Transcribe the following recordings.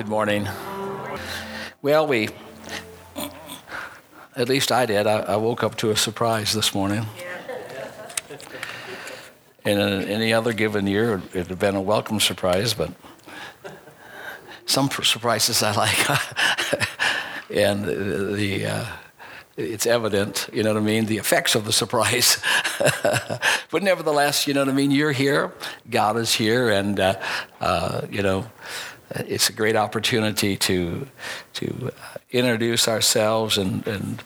Good morning. Well, we, at least I did, I, I woke up to a surprise this morning. In a, any other given year, it would have been a welcome surprise, but some surprises I like. and the, uh, it's evident, you know what I mean, the effects of the surprise. but nevertheless, you know what I mean, you're here, God is here, and, uh, uh, you know, it's a great opportunity to, to uh, introduce ourselves and, and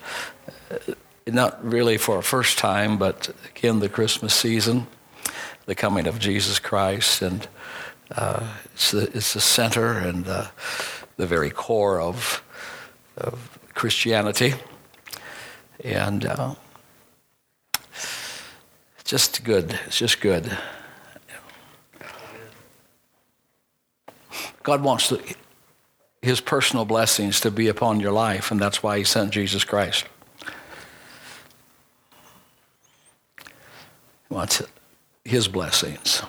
uh, not really for a first time, but again, the Christmas season, the coming of Jesus Christ, and uh, it's, the, it's the center and uh, the very core of, of Christianity. And uh, just good. It's just good. God wants to, his personal blessings to be upon your life, and that's why he sent Jesus Christ. He wants his blessings.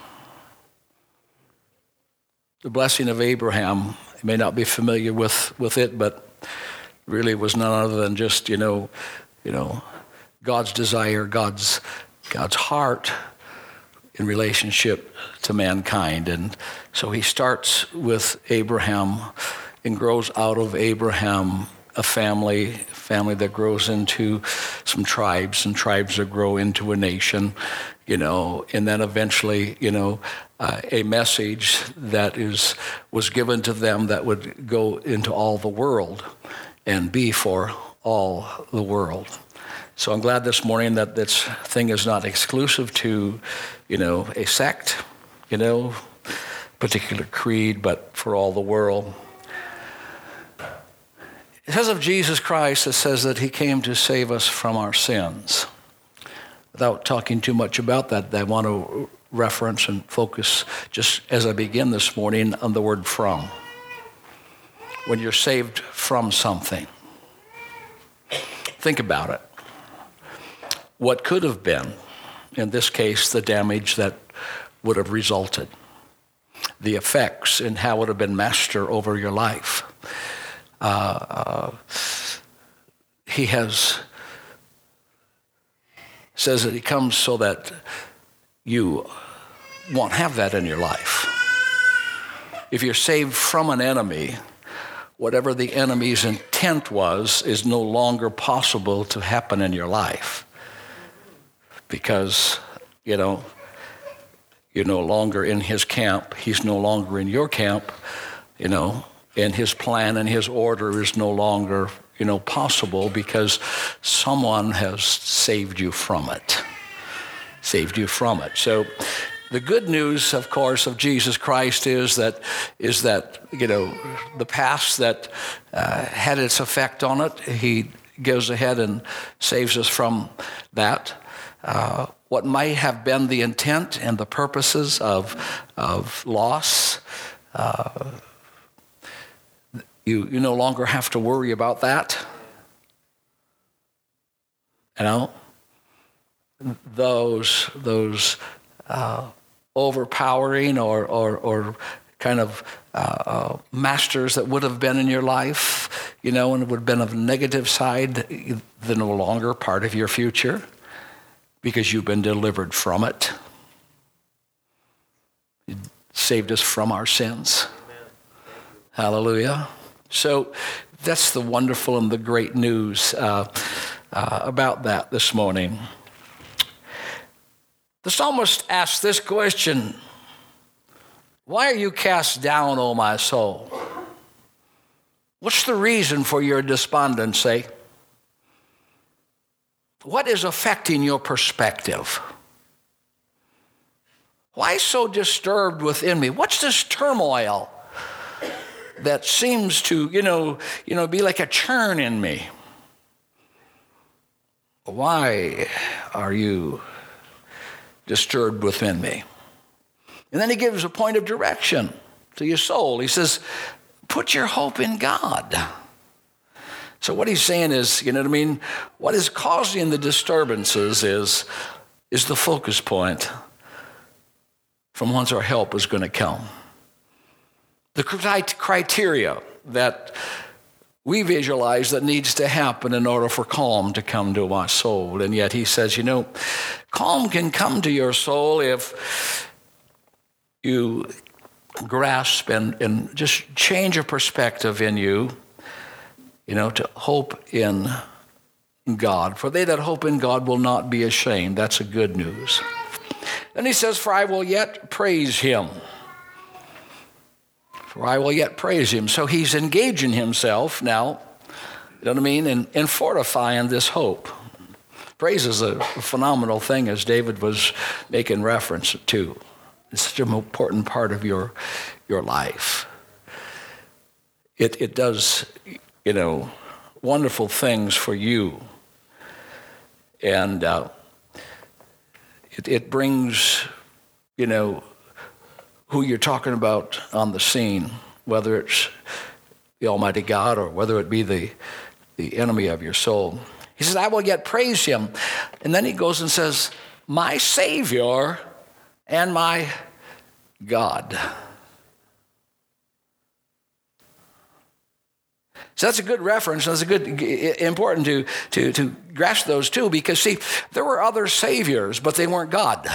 The blessing of Abraham, you may not be familiar with, with it, but really was none other than just, you know, you know, God's desire, God's, God's heart in relationship to mankind. And so he starts with Abraham and grows out of Abraham a family, family that grows into some tribes, and tribes that grow into a nation, you know, and then eventually, you know, uh, a message that is was given to them that would go into all the world and be for all the world. So I'm glad this morning that this thing is not exclusive to, you know, a sect, you know, particular creed, but for all the world. It says of Jesus Christ, it says that he came to save us from our sins. Without talking too much about that, I want to reference and focus, just as I begin this morning, on the word from. When you're saved from something, think about it what could have been, in this case, the damage that would have resulted, the effects and how it would have been master over your life. Uh, uh, he has says that he comes so that you won't have that in your life. If you're saved from an enemy, whatever the enemy's intent was is no longer possible to happen in your life because, you know, you're no longer in his camp. He's no longer in your camp, you know, and his plan and his order is no longer, you know, possible because someone has saved you from it. Saved you from it. So the good news, of course, of Jesus Christ is that is that you know the past that uh, had its effect on it. He goes ahead and saves us from that. Uh, what might have been the intent and the purposes of, of loss. Uh, you, you no longer have to worry about that. You know, those, those uh, overpowering or, or, or kind of uh, uh, masters that would have been in your life, you know, and would have been of a negative side, they're no longer part of your future because you've been delivered from it. You saved us from our sins. Hallelujah. So that's the wonderful and the great news uh, uh, about that this morning. The psalmist asks this question Why are you cast down, O my soul? What's the reason for your despondency? What is affecting your perspective? Why so disturbed within me? What's this turmoil that seems to, you know, you know, be like a churn in me? Why are you disturbed within me? And then he gives a point of direction to your soul. He says, Put your hope in God. So what he's saying is, you know what I mean? What is causing the disturbances is, is the focus point from whence our help is going to come. the criteria that we visualize that needs to happen in order for calm to come to my soul. And yet he says, you know, calm can come to your soul if you grasp and, and just change a perspective in you, you know, to hope in God. For they that hope in God will not be ashamed. That's a good news. Then he says, For I will yet praise him. For I will yet praise him. So he's engaging himself now, you know what I mean, in, in fortifying this hope. Praise is a phenomenal thing, as David was making reference to. It's such an important part of your, your life. It, it does, you know, wonderful things for you. And uh, it, it brings, you know, who you're talking about on the scene, whether it's the Almighty God or whether it be the, the enemy of your soul. He says, I will yet praise him. And then he goes and says, My Savior and my God. So that's a good reference. That's a good important to, to, to grasp those two because see, there were other saviors, but they weren't God.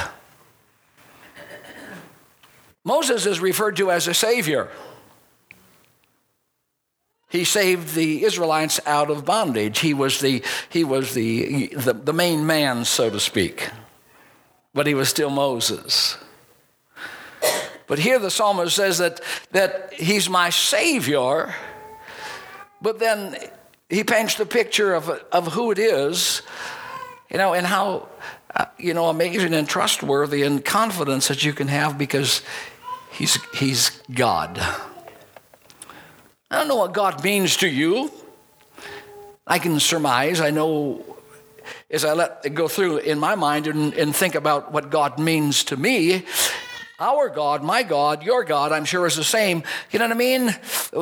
Moses is referred to as a savior. He saved the Israelites out of bondage. He was the, he was the, the, the main man, so to speak. But he was still Moses. But here the psalmist says that, that he's my savior, but then he paints the picture of, of who it is, you know, and how, uh, you know, amazing and trustworthy and confidence that you can have because He's, he's God. I don't know what God means to you. I can surmise. I know as I let it go through in my mind and, and think about what God means to me. Our God, my God, your God, I'm sure is the same. You know what I mean?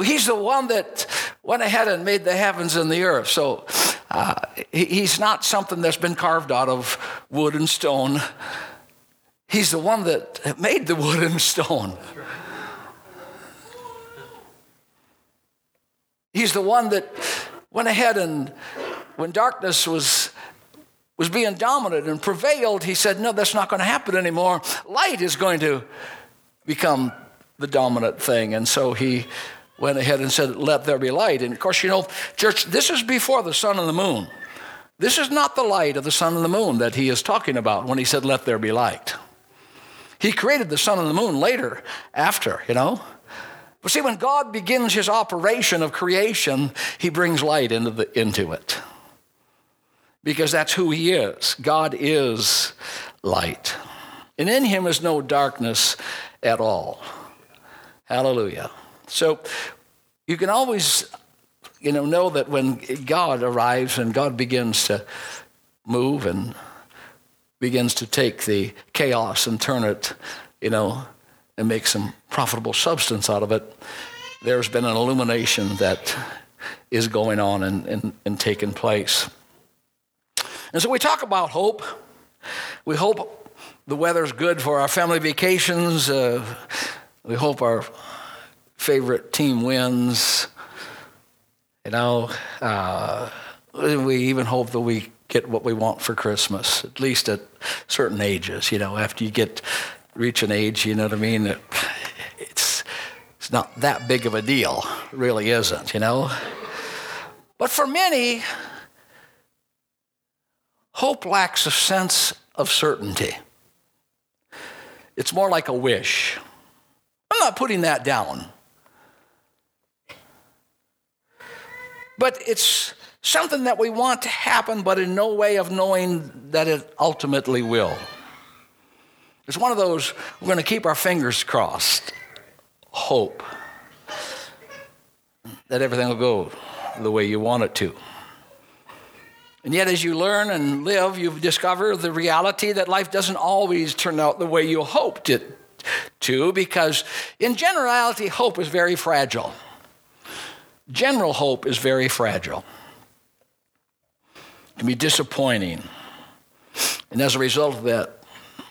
He's the one that went ahead and made the heavens and the earth. So uh, he's not something that's been carved out of wood and stone. He's the one that made the wood and stone. He's the one that went ahead and, when darkness was, was being dominant and prevailed, he said, No, that's not going to happen anymore. Light is going to become the dominant thing. And so he went ahead and said, Let there be light. And of course, you know, church, this is before the sun and the moon. This is not the light of the sun and the moon that he is talking about when he said, Let there be light. He created the sun and the moon later, after, you know. But see, when God begins his operation of creation, he brings light into, the, into it. Because that's who he is. God is light. And in him is no darkness at all. Hallelujah. So you can always, you know, know that when God arrives and God begins to move and begins to take the chaos and turn it, you know, and make some profitable substance out of it, there's been an illumination that is going on and, and, and taking place. And so we talk about hope. We hope the weather's good for our family vacations. Uh, we hope our favorite team wins. You know, uh, we even hope that we get what we want for Christmas, at least at certain ages. You know, after you get reach an age, you know what I mean? It, it's it's not that big of a deal, it really isn't. You know, but for many, hope lacks a sense of certainty. It's more like a wish. I'm not putting that down. But it's something that we want to happen, but in no way of knowing that it ultimately will. It's one of those, we're going to keep our fingers crossed, hope that everything will go the way you want it to. And yet, as you learn and live, you discover the reality that life doesn't always turn out the way you hoped it to, because in generality, hope is very fragile. General hope is very fragile it can be disappointing. And as a result of that,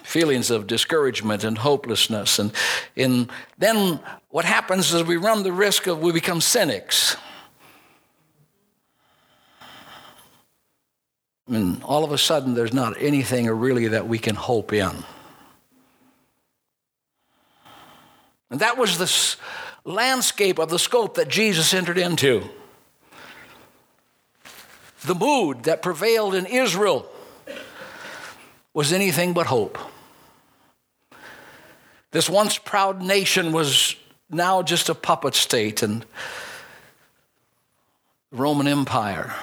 feelings of discouragement and hopelessness. And, and then what happens is we run the risk of we become cynics. And all of a sudden, there's not anything really that we can hope in. And that was the landscape of the scope that Jesus entered into. The mood that prevailed in Israel was anything but hope. This once proud nation was now just a puppet state, and the Roman Empire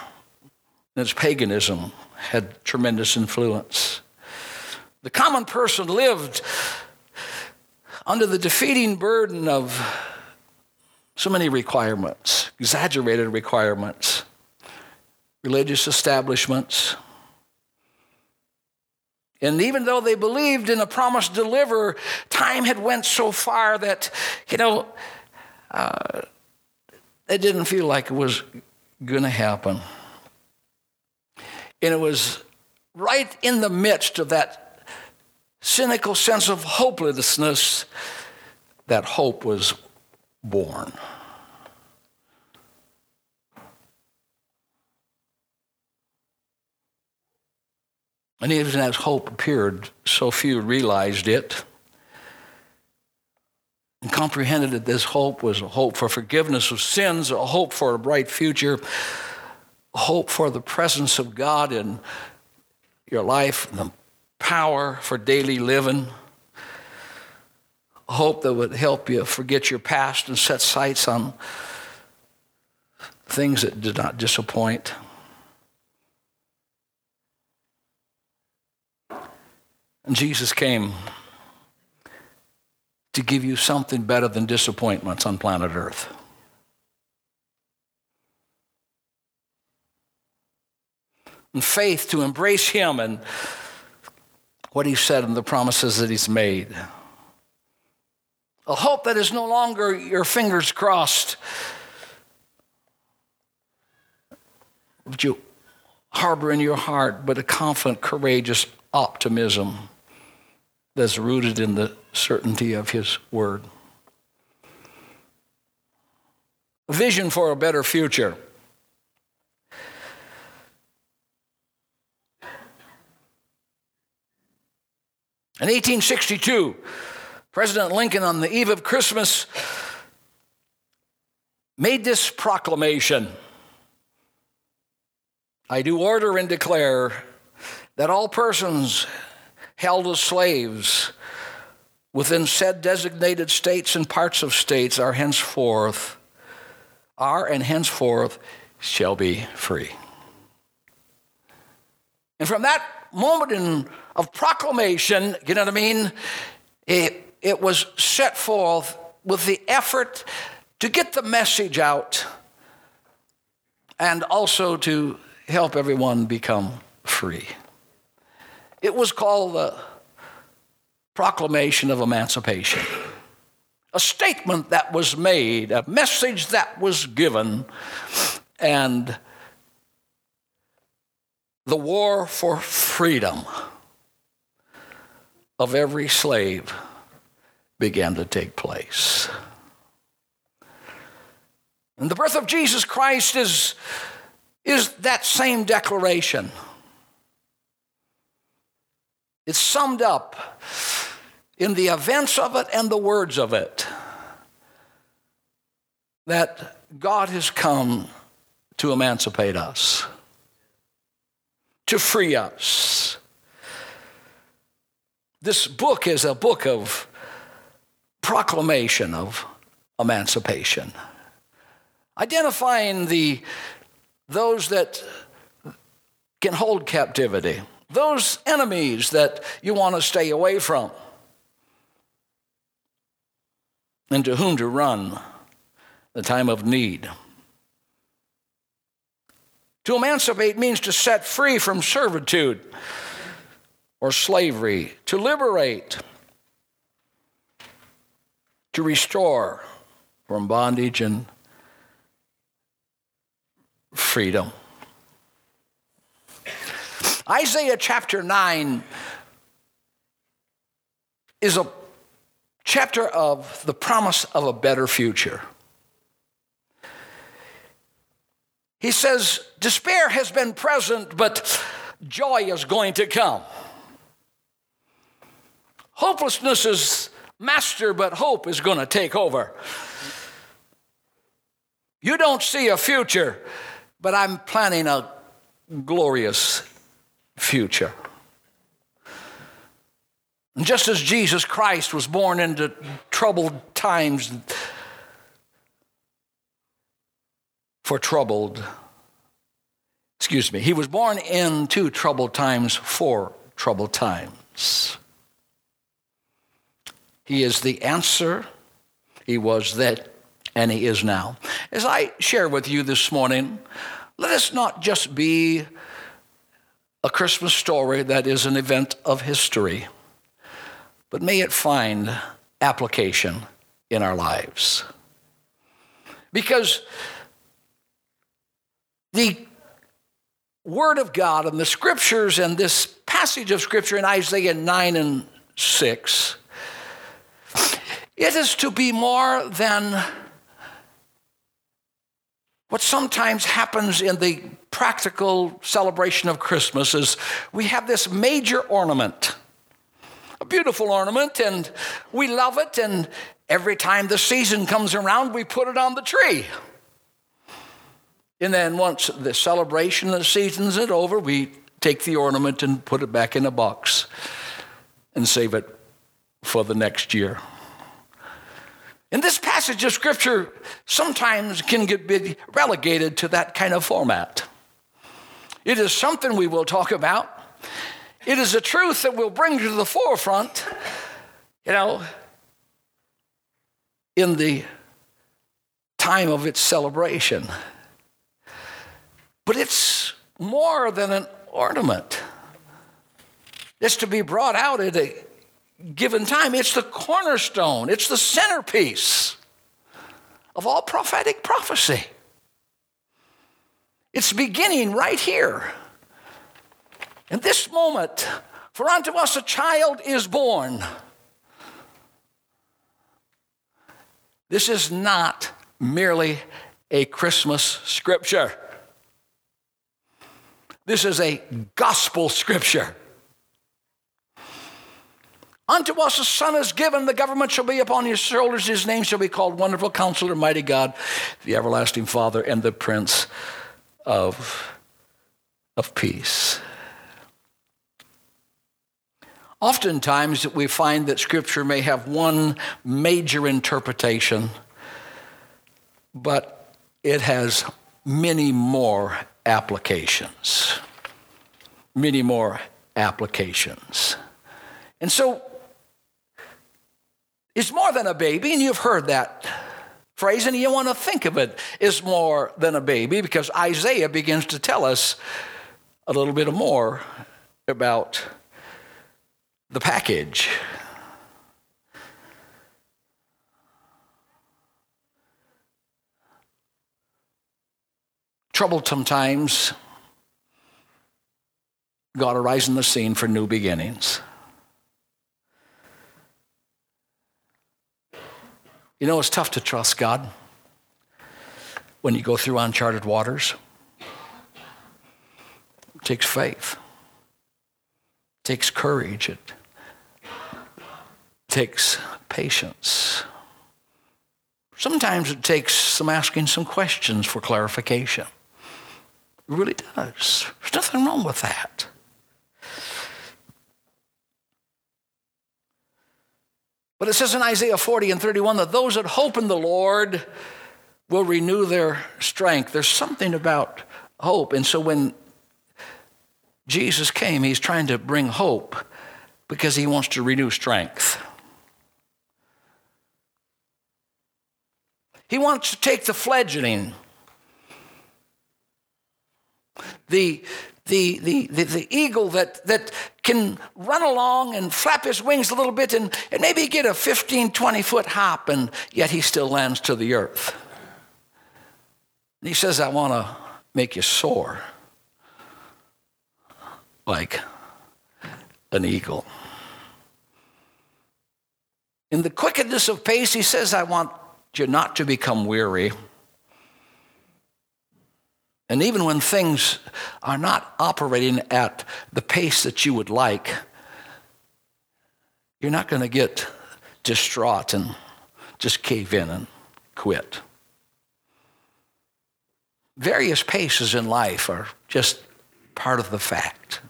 and its paganism had tremendous influence. The common person lived under the defeating burden of so many requirements, exaggerated requirements, religious establishments. And even though they believed in a promised deliverer, time had went so far that, you know, uh, it didn't feel like it was going to happen. And it was right in the midst of that cynical sense of hopelessness that hope was born. And even as hope appeared, so few realized it and comprehended that this hope was a hope for forgiveness of sins, a hope for a bright future, a hope for the presence of God in your life, the power for daily living, hope that would help you forget your past and set sights on things that did not disappoint. And Jesus came to give you something better than disappointments on planet Earth. And faith to embrace Him and what He said and the promises that He's made. A hope that is no longer your fingers crossed. That you harbor in your heart, but a confident, courageous optimism that's rooted in the certainty of His Word. Vision for a better future. In 1862, President Lincoln, on the eve of Christmas, made this proclamation I do order and declare that all persons held as slaves within said designated states and parts of states are henceforth are and henceforth shall be free. And from that moment in, of proclamation, you know what I mean? It, it was set forth with the effort to get the message out and also to help everyone become free. It was called the Proclamation of Emancipation. A statement that was made, a message that was given, and the war for freedom of every slave began to take place. And the birth of Jesus Christ is, is that same declaration. It's summed up in the events of it and the words of it that God has come to emancipate us, to free us. This book is a book of proclamation of emancipation, identifying the, those that can hold captivity those enemies that you want to stay away from, and to whom to run the time of need. To emancipate means to set free from servitude or slavery, to liberate, to restore from bondage and freedom. Isaiah chapter 9 is a chapter of the promise of a better future. He says, Despair has been present, but joy is going to come. Hopelessness is master, but hope is going to take over. You don't see a future, but I'm planning a glorious future. And just as Jesus Christ was born into troubled times for troubled, excuse me, he was born into troubled times for troubled times. He is the answer. He was that, and He is now. As I share with you this morning, let us not just be a Christmas story that is an event of history, but may it find application in our lives. Because the Word of God and the Scriptures and this passage of Scripture in Isaiah 9 and 6 it is to be more than what sometimes happens in the practical celebration of Christmas is we have this major ornament, a beautiful ornament, and we love it, and every time the season comes around, we put it on the tree. And then once the celebration of the season's is over, we take the ornament and put it back in a box and save it for the next year. And this passage of scripture sometimes can get relegated to that kind of format. It is something we will talk about. It is a truth that we'll bring to the forefront, you know, in the time of its celebration. But it's more than an ornament. It's to be brought out at a given time. It's the cornerstone, it's the centerpiece of all prophetic prophecy. It's beginning right here. In this moment, for unto us a child is born. This is not merely a Christmas scripture. This is a gospel scripture. Unto us a son is given, the government shall be upon his shoulders, his name shall be called Wonderful Counselor, Mighty God, the Everlasting Father, and the Prince of, of Peace. Oftentimes, we find that Scripture may have one major interpretation, but it has many more applications. Many more applications. And so, is more than a baby, and you've heard that phrase, and you want to think of it as more than a baby because Isaiah begins to tell us a little bit more about the package. Troubled times, God arise in the scene for new beginnings. You know, it's tough to trust God when you go through uncharted waters. It takes faith, it takes courage, it takes patience. Sometimes it takes some asking some questions for clarification. It really does. There's nothing wrong with that. But it says in Isaiah 40 and 31 that those that hope in the Lord will renew their strength. There's something about hope. And so when Jesus came, he's trying to bring hope because he wants to renew strength. He wants to take the fledgling, the, the, the, the, the, eagle that, that can run along and flap his wings a little bit and, and maybe get a 15, 20 foot hop, and yet he still lands to the earth. And he says, I want to make you soar like an eagle. In the quickness of pace, he says, I want you not to become weary. And even when things are not operating at the pace that you would like, you're not going to get distraught and just cave in and quit. Various paces in life are just part of the fact.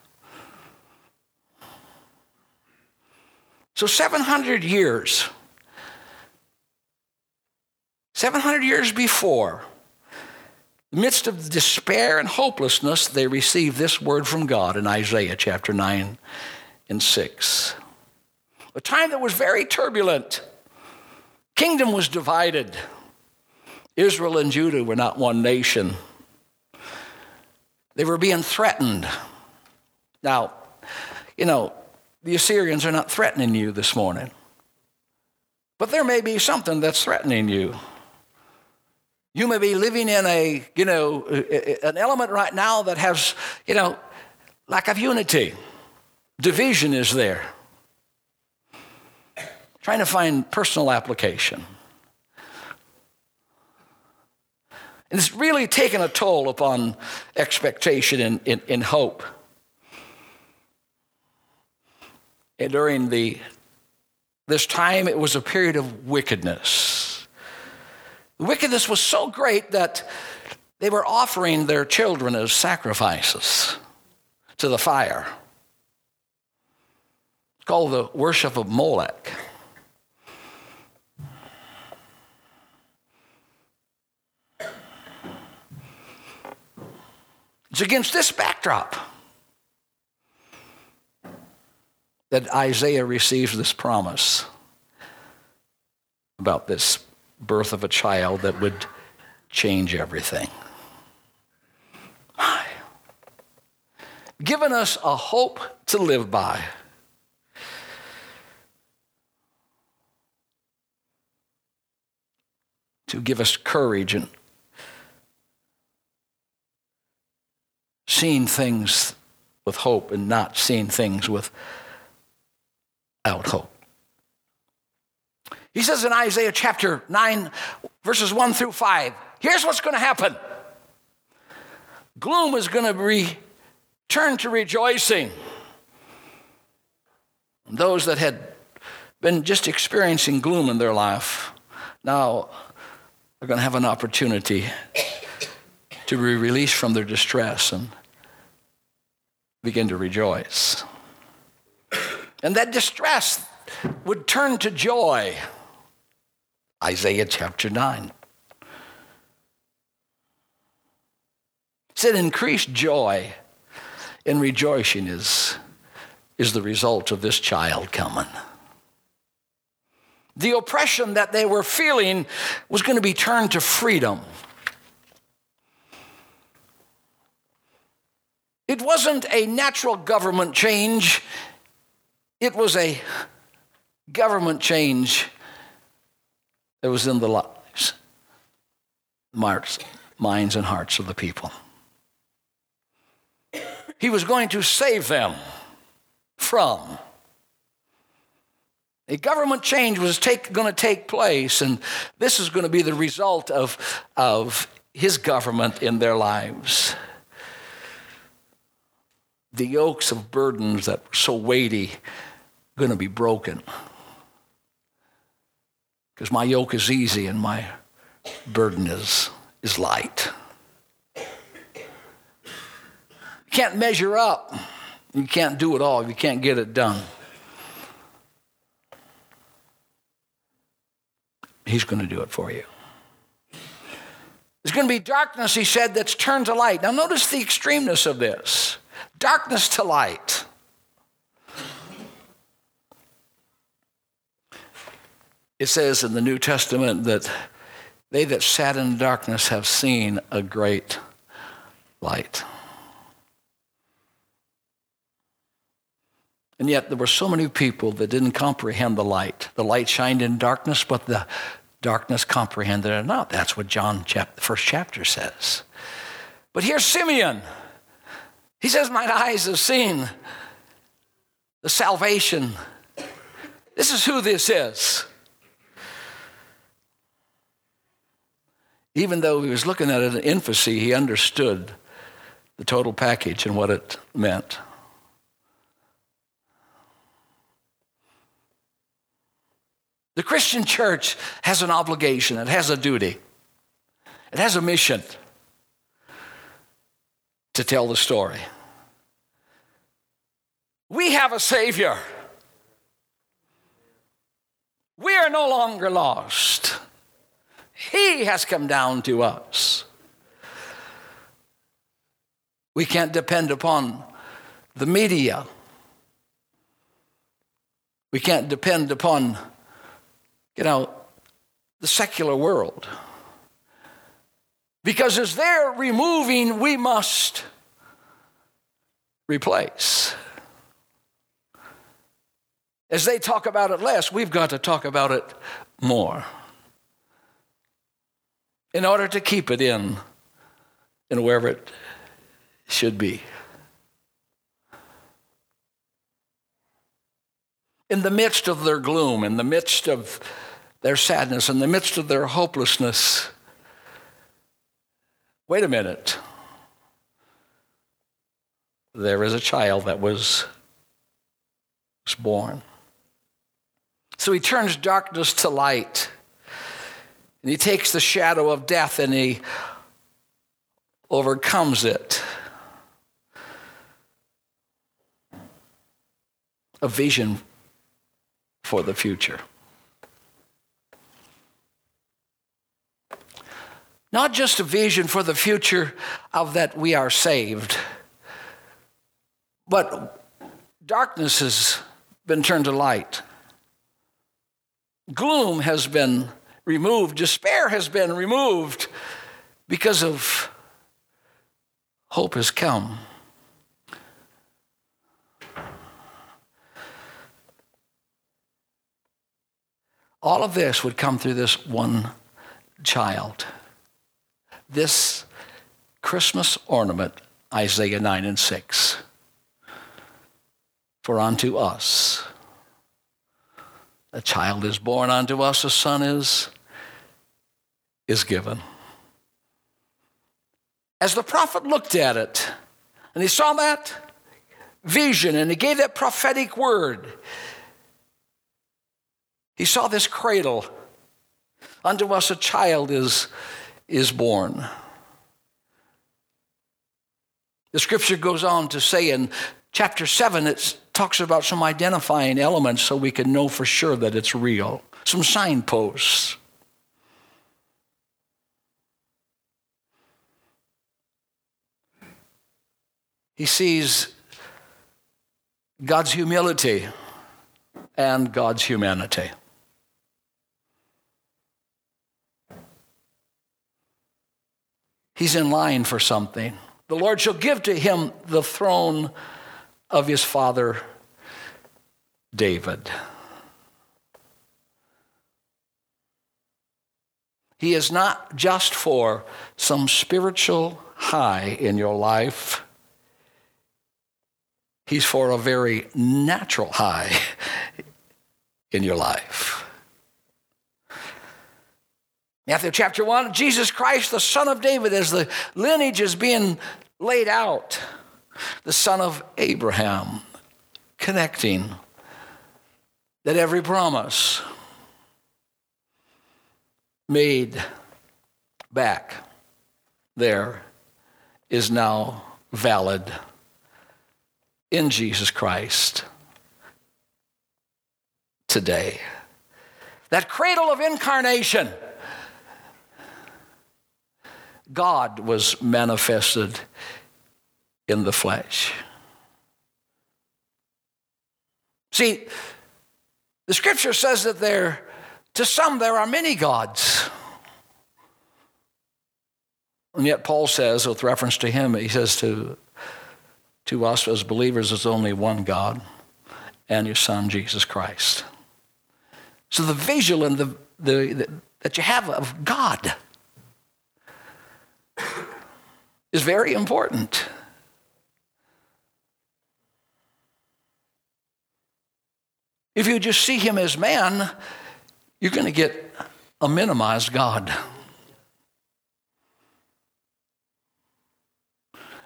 So, 700 years, 700 years before, midst of despair and hopelessness, they received this word from God in Isaiah chapter 9 and 6. A time that was very turbulent. Kingdom was divided. Israel and Judah were not one nation. They were being threatened. Now, you know, the Assyrians are not threatening you this morning. But there may be something that's threatening you. You may be living in a, you know, an element right now that has, you know, lack of unity. Division is there. Trying to find personal application. And it's really taken a toll upon expectation and, and, and hope. And during the, this time, it was a period of wickedness. The wickedness was so great that they were offering their children as sacrifices to the fire. It's called the worship of Molech. It's against this backdrop that Isaiah receives this promise about this birth of a child that would change everything. My. Given us a hope to live by. To give us courage and seeing things with hope and not seeing things without hope. He says in Isaiah chapter 9, verses 1 through 5, here's what's going to happen gloom is going to return to rejoicing. Those that had been just experiencing gloom in their life now are going to have an opportunity to be released from their distress and begin to rejoice. And that distress would turn to joy. Isaiah chapter 9. It said increased joy and rejoicing is, is the result of this child coming. The oppression that they were feeling was going to be turned to freedom. It wasn't a natural government change, it was a government change that was in the lives, minds, and hearts of the people. He was going to save them from. A government change was take, going to take place, and this is going to be the result of, of his government in their lives. The yokes of burdens that were so weighty going to be broken. Because my yoke is easy and my burden is, is light. You can't measure up. You can't do it all. You can't get it done. He's going to do it for you. There's going to be darkness, he said, that's turned to light. Now, notice the extremeness of this darkness to light. It says in the New Testament that they that sat in darkness have seen a great light. And yet there were so many people that didn't comprehend the light. The light shined in darkness, but the darkness comprehended it not. That's what John, chap- the first chapter says. But here's Simeon. He says, My eyes have seen the salvation. This is who this is. Even though he was looking at it in infancy, he understood the total package and what it meant. The Christian church has an obligation, it has a duty, it has a mission to tell the story. We have a Savior. We are no longer lost. He has come down to us. We can't depend upon the media. We can't depend upon, you know, the secular world. Because as they're removing, we must replace. As they talk about it less, we've got to talk about it more in order to keep it in, in wherever it should be. In the midst of their gloom, in the midst of their sadness, in the midst of their hopelessness, wait a minute. There is a child that was, was born. So he turns darkness to light. And he takes the shadow of death and he overcomes it. A vision for the future. Not just a vision for the future of that we are saved, but darkness has been turned to light. Gloom has been removed, despair has been removed because of hope has come. All of this would come through this one child. This Christmas ornament, Isaiah 9 and 6. For unto us a child is born unto us, a son is, is given. As the prophet looked at it, and he saw that vision, and he gave that prophetic word, he saw this cradle. Unto us a child is, is born. The scripture goes on to say in chapter 7, it talks about some identifying elements so we can know for sure that it's real, some signposts. He sees God's humility and God's humanity. He's in line for something. The Lord shall give to him the throne of his father David. He is not just for some spiritual high in your life. He's for a very natural high in your life. Matthew chapter 1 Jesus Christ, the Son of David, as the lineage is being laid out, the son of Abraham, connecting that every promise made back there is now valid in Jesus Christ today. That cradle of incarnation God was manifested in the flesh. See, the scripture says that there, to some, there are many gods. And yet, Paul says, with reference to him, he says to, to us as believers, there's only one God and your Son, Jesus Christ. So the visual and the, the, the that you have of God is very important. If you just see him as man, you're going to get a minimized God.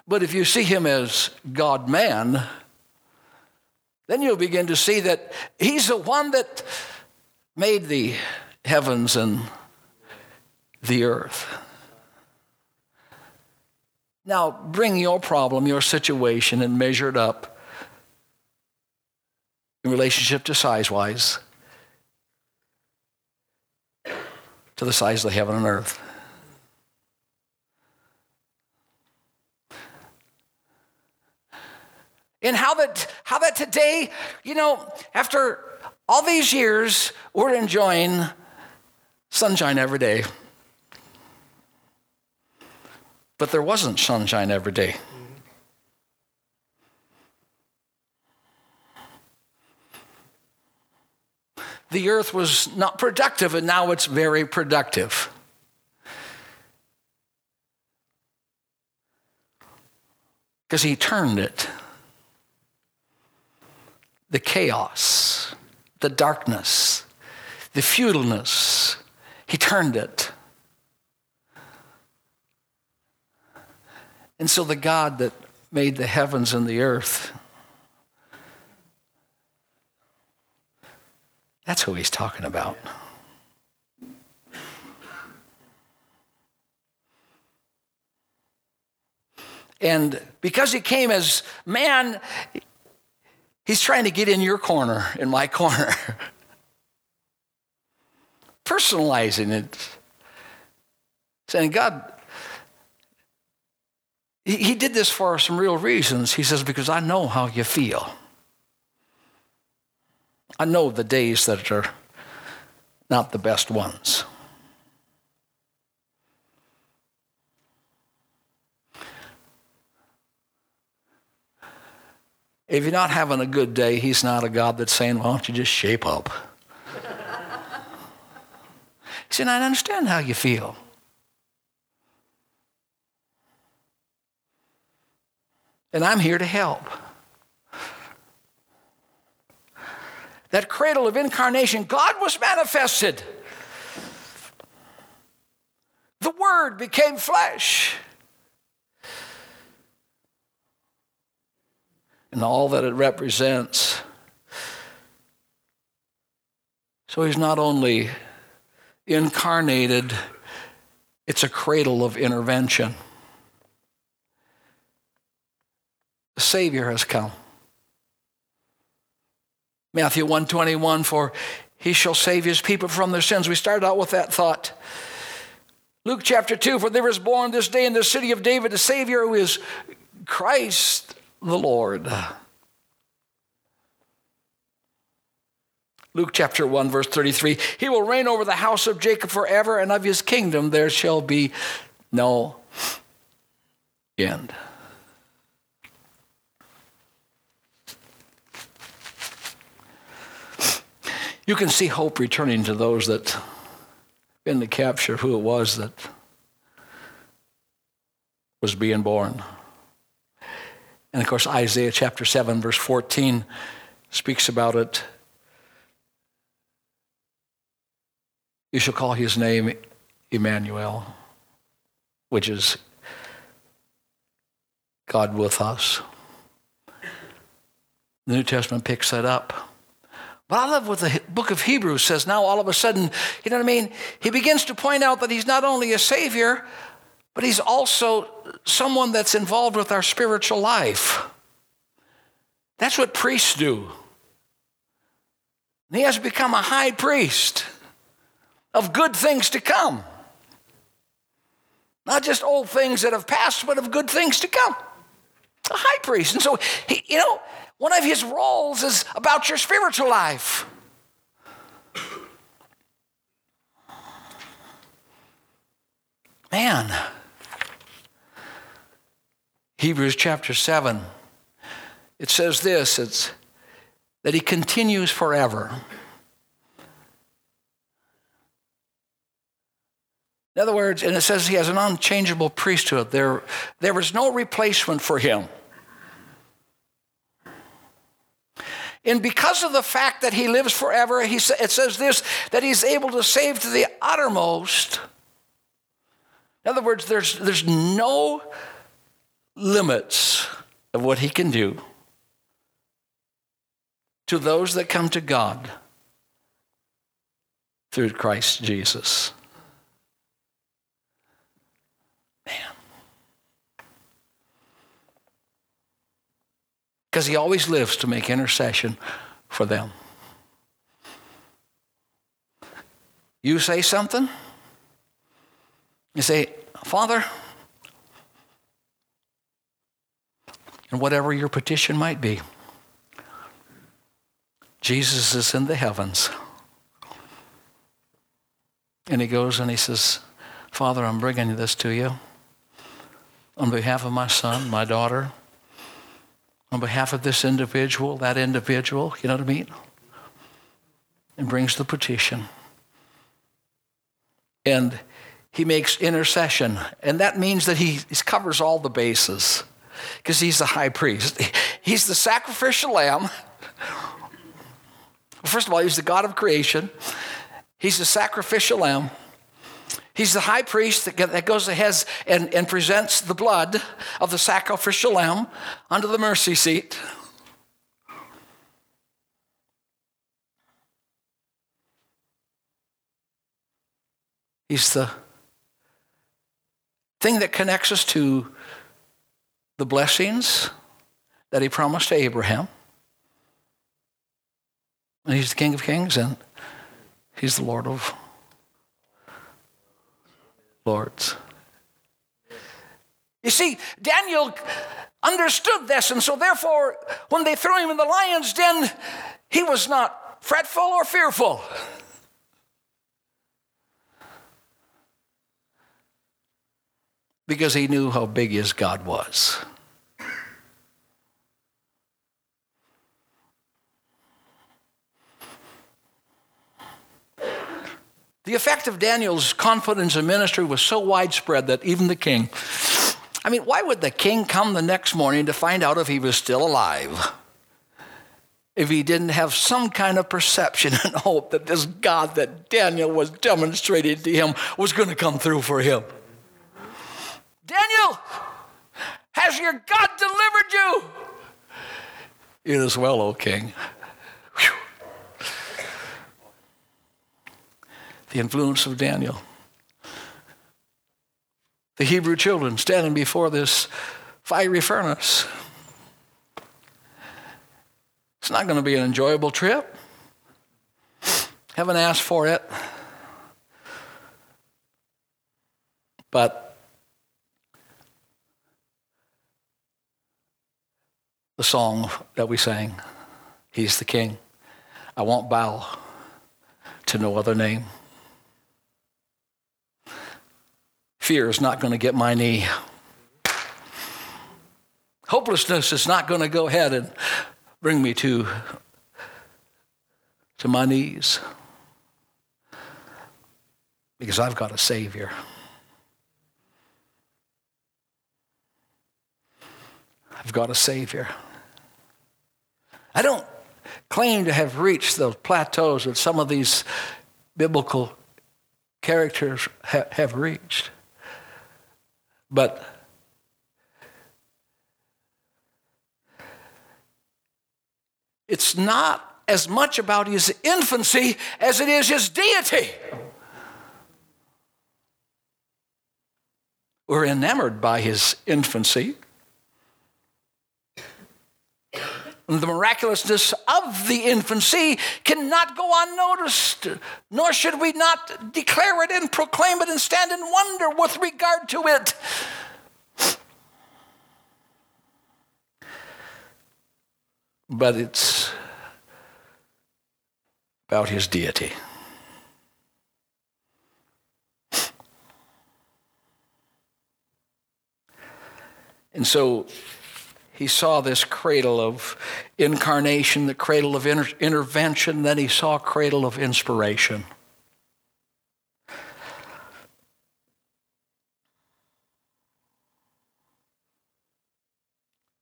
But if you see him as God man, then you'll begin to see that he's the one that made the heavens and the earth. Now, bring your problem, your situation, and measure it up in relationship to size wise to the size of the heaven and earth. And how that, how that today, you know, after all these years, we're enjoying sunshine every day. But there wasn't sunshine every day. The earth was not productive, and now it's very productive. Because he turned it the chaos, the darkness, the futileness. He turned it. And so the God that made the heavens and the earth, that's who he's talking about. And because he came as man, He's trying to get in your corner, in my corner. Personalizing it. Saying, God, he, did this for some real reasons. He says, because I know how you feel. I know the days that are not the best ones. If you're not having a good day, he's not a God that's saying, why don't you just shape up? he said, I understand how you feel. And I'm here to help. That cradle of incarnation, God was manifested. The Word became flesh. and all that it represents. So he's not only incarnated, it's a cradle of intervention. The Savior has come. Matthew 121 for he shall save his people from their sins. We started out with that thought. Luke chapter 2 for there is born this day in the city of David a Savior who is Christ the Lord. Luke chapter 1, verse 33 He will reign over the house of Jacob forever, and of his kingdom there shall be no end. You can see hope returning to those that in the capture who it was that was being born. And of course, Isaiah chapter 7, verse 14 speaks about it. You shall call his name Emmanuel, which is God with us. The New Testament picks that up. But I love what the book of Hebrews says now, all of a sudden, you know what I mean? He begins to point out that he's not only a Savior, but he's also someone that's involved with our spiritual life. That's what priests do. he has become a high priest of good things to come. Not just old things that have passed, but of good things to come. A high priest. And so, he, you know, one of his roles is about your spiritual life. Man, Hebrews chapter 7, it says this it's that he continues forever. In other words, and it says he has an unchangeable priesthood. There, there was no replacement for him. And because of the fact that he lives forever, he, it says this that he's able to save to the uttermost. In other words, there's, there's no limits of what he can do to those that come to God through Christ Jesus. Because he always lives to make intercession for them. You say something, you say, Father, and whatever your petition might be, Jesus is in the heavens. And he goes and he says, Father, I'm bringing this to you on behalf of my son, my daughter, on behalf of this individual, that individual, you know what I mean? And brings the petition. And he makes intercession. And that means that he, he covers all the bases because he's the high priest. He's the sacrificial lamb. First of all, he's the God of creation. He's the sacrificial lamb. He's the high priest that goes ahead and, and presents the blood of the sacrificial lamb under the mercy seat. He's the thing that connects us to the blessings that he promised to Abraham. And he's the King of Kings and he's the Lord of Lords. You see, Daniel understood this, and so therefore, when they threw him in the lion's den, he was not fretful or fearful. Because he knew how big his God was. The effect of Daniel's confidence in ministry was so widespread that even the king, I mean, why would the king come the next morning to find out if he was still alive? If he didn't have some kind of perception and hope that this God that Daniel was demonstrating to him was going to come through for him. Daniel, has your God delivered you? It is well, O king. The influence of Daniel. The Hebrew children standing before this fiery furnace. It's not going to be an enjoyable trip. Haven't asked for it. But the song that we sang, He's the King. I won't bow to no other name. Fear is not going to get my knee. Hopelessness is not going to go ahead and bring me to, to my knees. Because I've got a Savior. I've got a Savior. I don't claim to have reached those plateaus that some of these biblical characters ha- have reached. But it's not as much about his infancy as it is his deity. We're enamored by his infancy. The miraculousness of the infancy cannot go unnoticed, nor should we not declare it and proclaim it and stand in wonder with regard to it. But it's about his deity. And so he saw this cradle of incarnation, the cradle of inter- intervention, then he saw a cradle of inspiration.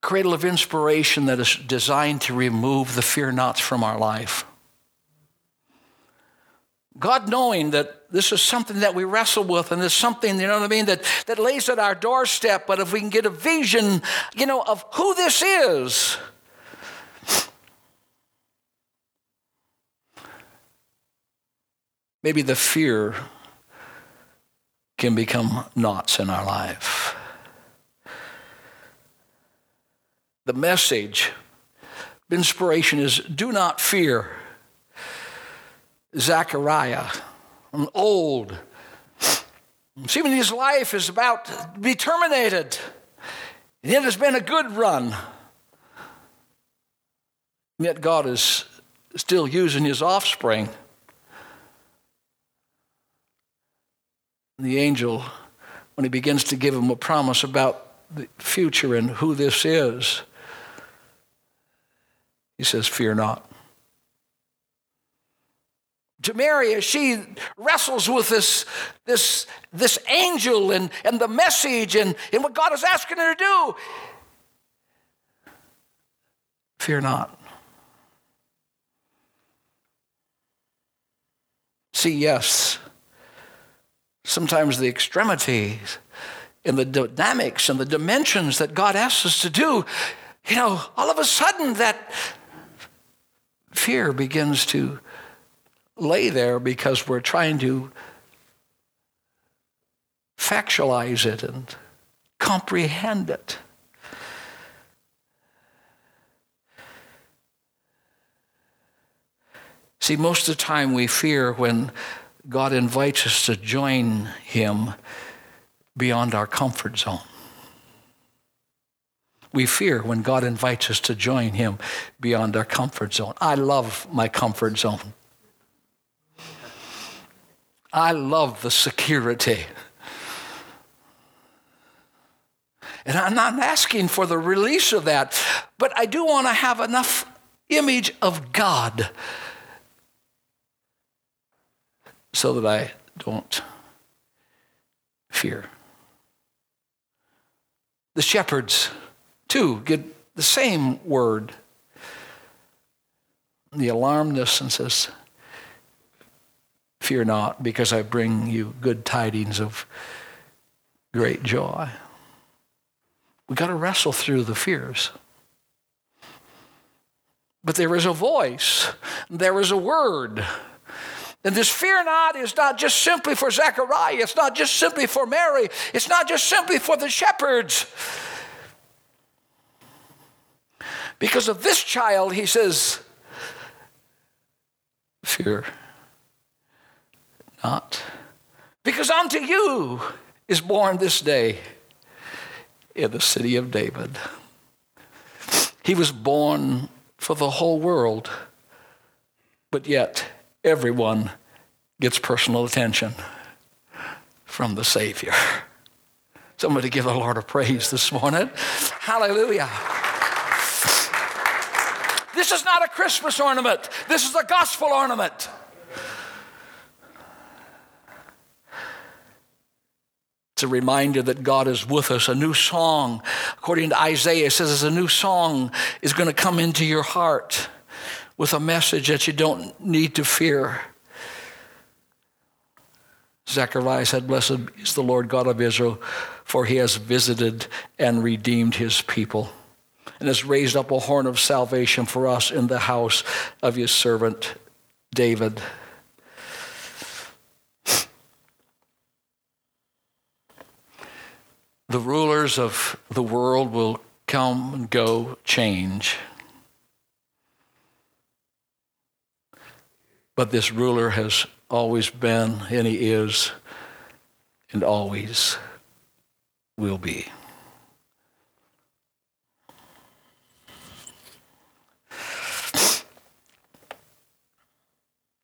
Cradle of inspiration that is designed to remove the fear nots from our life. God knowing that this is something that we wrestle with and it's something, you know what I mean, that, that lays at our doorstep, but if we can get a vision, you know, of who this is. Maybe the fear can become knots in our life. The message, inspiration is do not fear. Zechariah, an old, seeming his life is about to be terminated. And it has been a good run. Yet God is still using his offspring. The angel, when he begins to give him a promise about the future and who this is, he says, Fear not as she wrestles with this, this, this angel and, and the message and, and what God is asking her to do. Fear not. See, yes, sometimes the extremities and the dynamics and the dimensions that God asks us to do, you know, all of a sudden that fear begins to lay there because we're trying to factualize it and comprehend it. See, most of the time we fear when God invites us to join Him beyond our comfort zone. We fear when God invites us to join Him beyond our comfort zone. I love my comfort zone. I love the security. And I'm not asking for the release of that, but I do want to have enough image of God so that I don't fear. The shepherds, too, get the same word. The alarmness and says, Fear not, because I bring you good tidings of great joy. We got to wrestle through the fears. But there is a voice, there is a word. And this fear not is not just simply for Zechariah, it's not just simply for Mary, it's not just simply for the shepherds. Because of this child, he says, fear not. Because unto you is born this day in the city of David. He was born for the whole world, but yet everyone gets personal attention from the Savior. Somebody give the Lord a praise this morning. Hallelujah. This is not a Christmas ornament, this is a gospel ornament. It's a reminder that God is with us. A new song, according to Isaiah, says a new song is going to come into your heart with a message that you don't need to fear. Zechariah said, Blessed is the Lord God of Israel, for he has visited and redeemed his people, and has raised up a horn of salvation for us in the house of his servant David. The rulers of the world will come and go, change. But this ruler has always been, and he is, and always will be.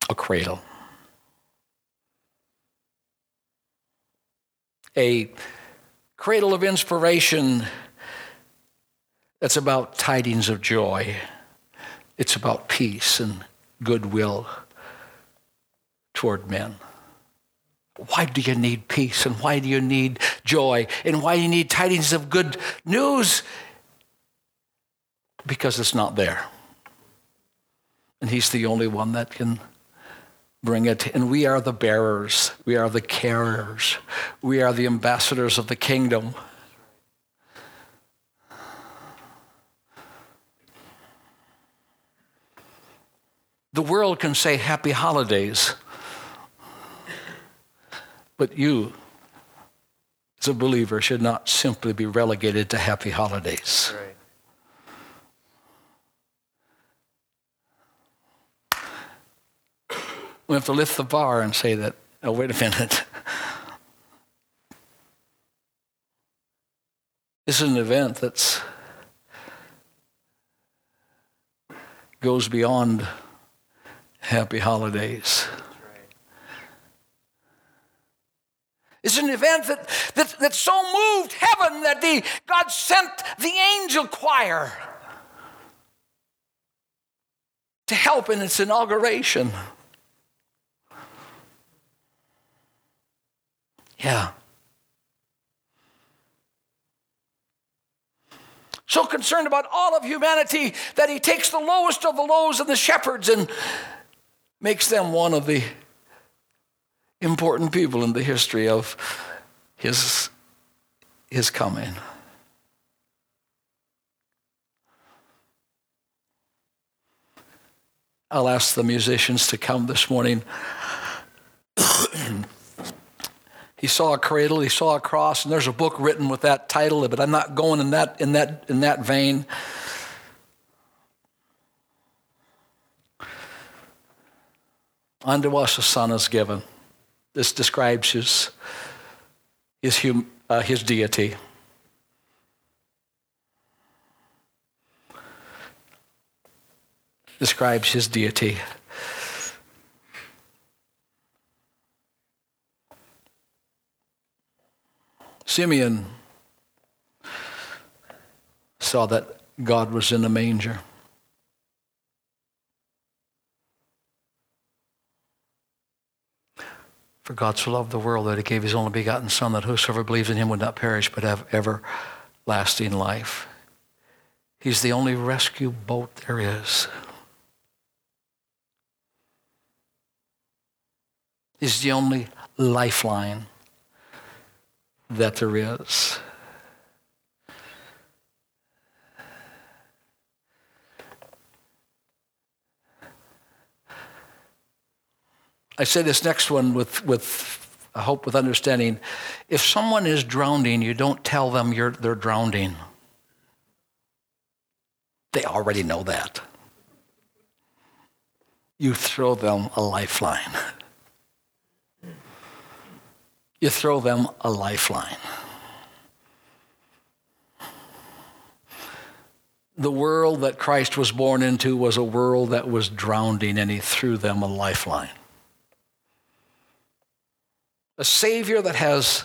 A cradle. A cradle of inspiration that's about tidings of joy. It's about peace and goodwill toward men. Why do you need peace and why do you need joy and why do you need tidings of good news? Because it's not there. And he's the only one that can bring it. And we are the bearers, we are the carriers, we are the ambassadors of the kingdom. The world can say happy holidays, but you, as a believer, should not simply be relegated to happy holidays. Right. We have to lift the bar and say that, oh, wait a minute. this is an event that's goes beyond happy holidays. It's an event that, that, that so moved heaven that the, God sent the angel choir to help in its inauguration. Yeah. So concerned about all of humanity that he takes the lowest of the lows and the shepherds and makes them one of the important people in the history of his, his coming. I'll ask the musicians to come this morning. He saw a cradle, he saw a cross, and there's a book written with that title, but I'm not going in that, in that, in that vein. Unto us a son is given. This describes his, his, hum, uh, his deity. Describes his deity. Simeon saw that God was in a manger. For God so loved the world that he gave his only begotten Son, that whosoever believes in him would not perish but have everlasting life. He's the only rescue boat there is. He's the only lifeline that there is. I say this next one with, with I hope with understanding. If someone is drowning, you don't tell them you're, they're drowning. They already know that. You throw them a lifeline you throw them a lifeline. The world that Christ was born into was a world that was drowning, and he threw them a lifeline. A Savior that has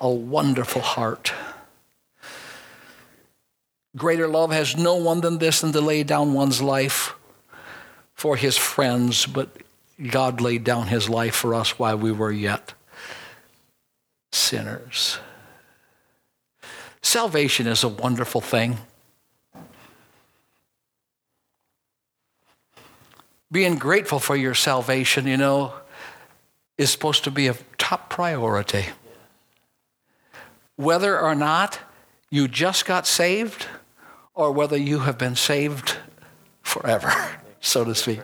a wonderful heart. Greater love has no one than this than to lay down one's life for his friends, but God laid down his life for us while we were yet sinners. Salvation is a wonderful thing. Being grateful for your salvation, you know, is supposed to be a top priority. Whether or not you just got saved or whether you have been saved forever, so to speak.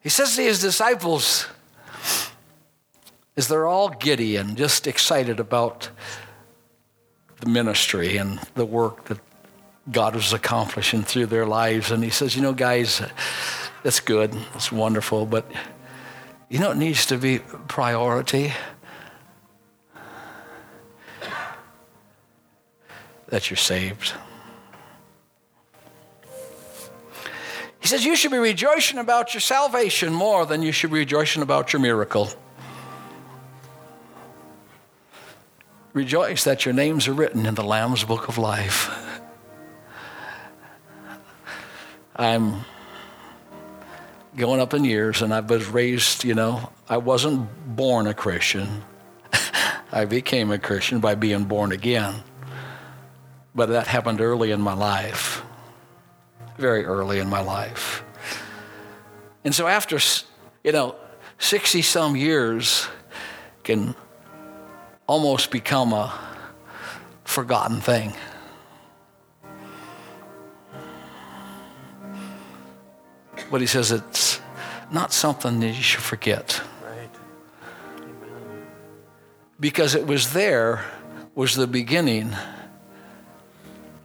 He says to his disciples, is they're all giddy and just excited about the ministry and the work that God was accomplishing through their lives. And he says, You know, guys, that's good, it's wonderful, but you know, it needs to be priority. That you're saved. He says, You should be rejoicing about your salvation more than you should be rejoicing about your miracle. Rejoice that your names are written in the Lamb's book of life. I'm going up in years, and I was raised, you know, I wasn't born a Christian. I became a Christian by being born again. But that happened early in my life, very early in my life. And so after, you know, 60 some years can almost become a forgotten thing. But he says it's not something that you should forget. Right. Amen. Because it was there was the beginning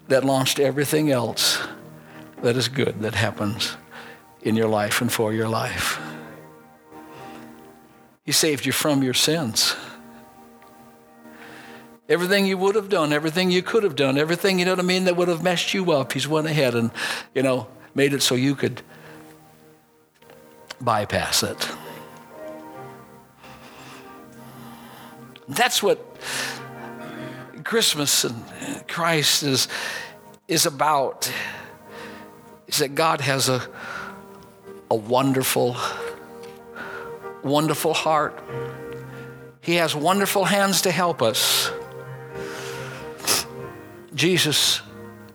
that launched everything else that is good that happens in your life and for your life. He saved you from your sins. Everything you would have done, everything you could have done, everything, you know what I mean, that would have messed you up, he's went ahead and, you know, made it so you could bypass it. That's what Christmas and Christ is, is about. Is that God has a, a wonderful, wonderful heart. He has wonderful hands to help us. Jesus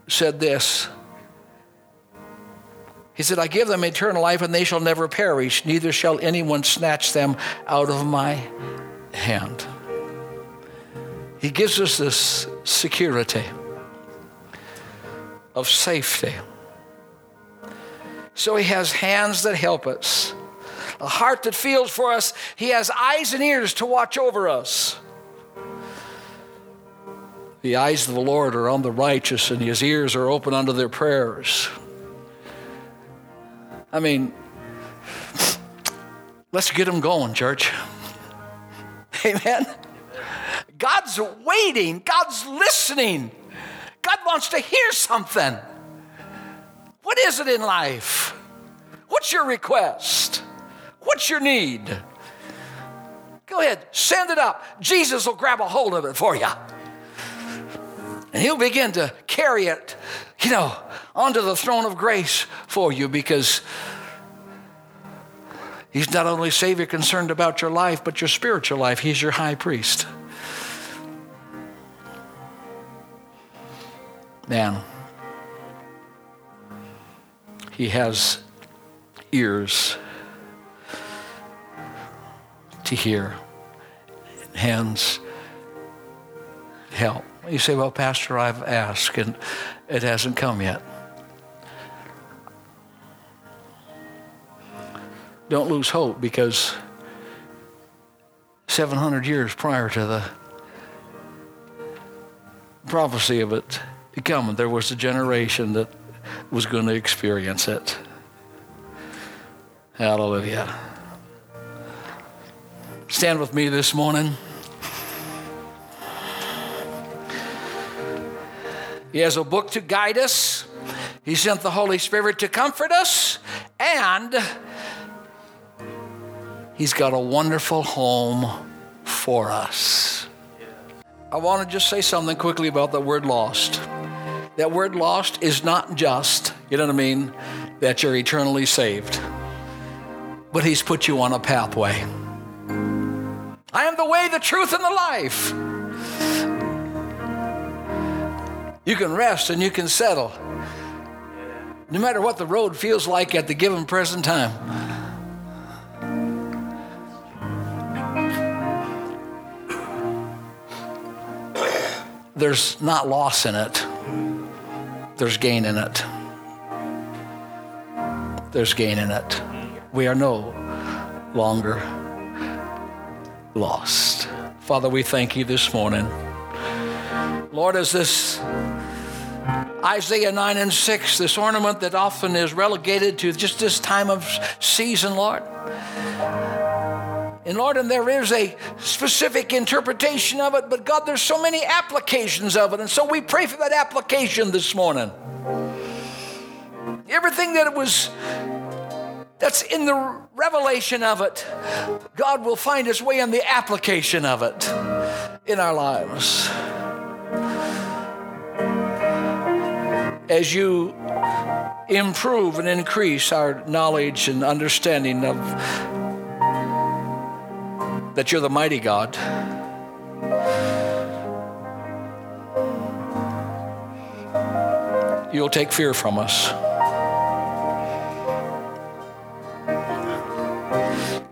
said this. He said, I give them eternal life and they shall never perish, neither shall anyone snatch them out of my hand. He gives us this security of safety. So he has hands that help us, a heart that feels for us. He has eyes and ears to watch over us. The eyes of the Lord are on the righteous, and his ears are open unto their prayers. I mean, let's get them going, church. Amen. God's waiting, God's listening. God wants to hear something. What is it in life? What's your request? What's your need? Go ahead, send it up. Jesus will grab a hold of it for you. And he'll begin to carry it, you know, onto the throne of grace for you because he's not only Savior concerned about your life, but your spiritual life. He's your high priest. Man, he has ears to hear, hands help. You say, Well, Pastor, I've asked and it hasn't come yet. Don't lose hope because 700 years prior to the prophecy of it coming, there was a generation that was going to experience it. Hallelujah. Stand with me this morning. He has a book to guide us. He sent the Holy Spirit to comfort us. And He's got a wonderful home for us. I want to just say something quickly about the word lost. That word lost is not just, you know what I mean, that you're eternally saved, but He's put you on a pathway. I am the way, the truth, and the life. You can rest and you can settle. No matter what the road feels like at the given present time. There's not loss in it, there's gain in it. There's gain in it. We are no longer lost. Father, we thank you this morning. Lord, as this Isaiah 9 and 6, this ornament that often is relegated to just this time of season, Lord. And Lord, and there is a specific interpretation of it, but God, there's so many applications of it. And so we pray for that application this morning. Everything that it was that's in the revelation of it, God will find his way in the application of it in our lives. As you improve and increase our knowledge and understanding of that you're the mighty God. You'll take fear from us.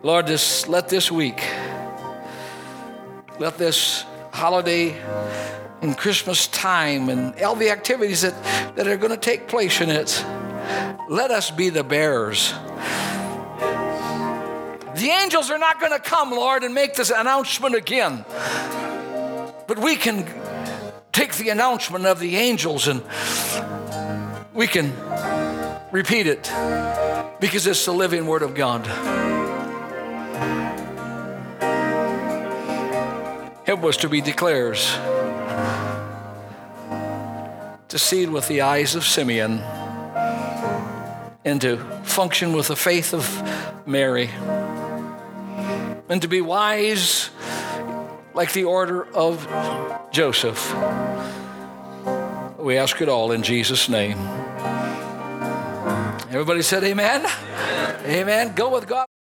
Lord, this, let this week, let this holiday and Christmas time and all the activities that, that are going to take place in it, let us be the bearers. The angels are not going to come, Lord, and make this announcement again. But we can take the announcement of the angels and we can repeat it because it's the living Word of God. Help us to be declares, to see it with the eyes of Simeon, and to function with the faith of Mary, and to be wise like the order of Joseph. We ask it all in Jesus' name. Everybody said amen? Amen. Go with God.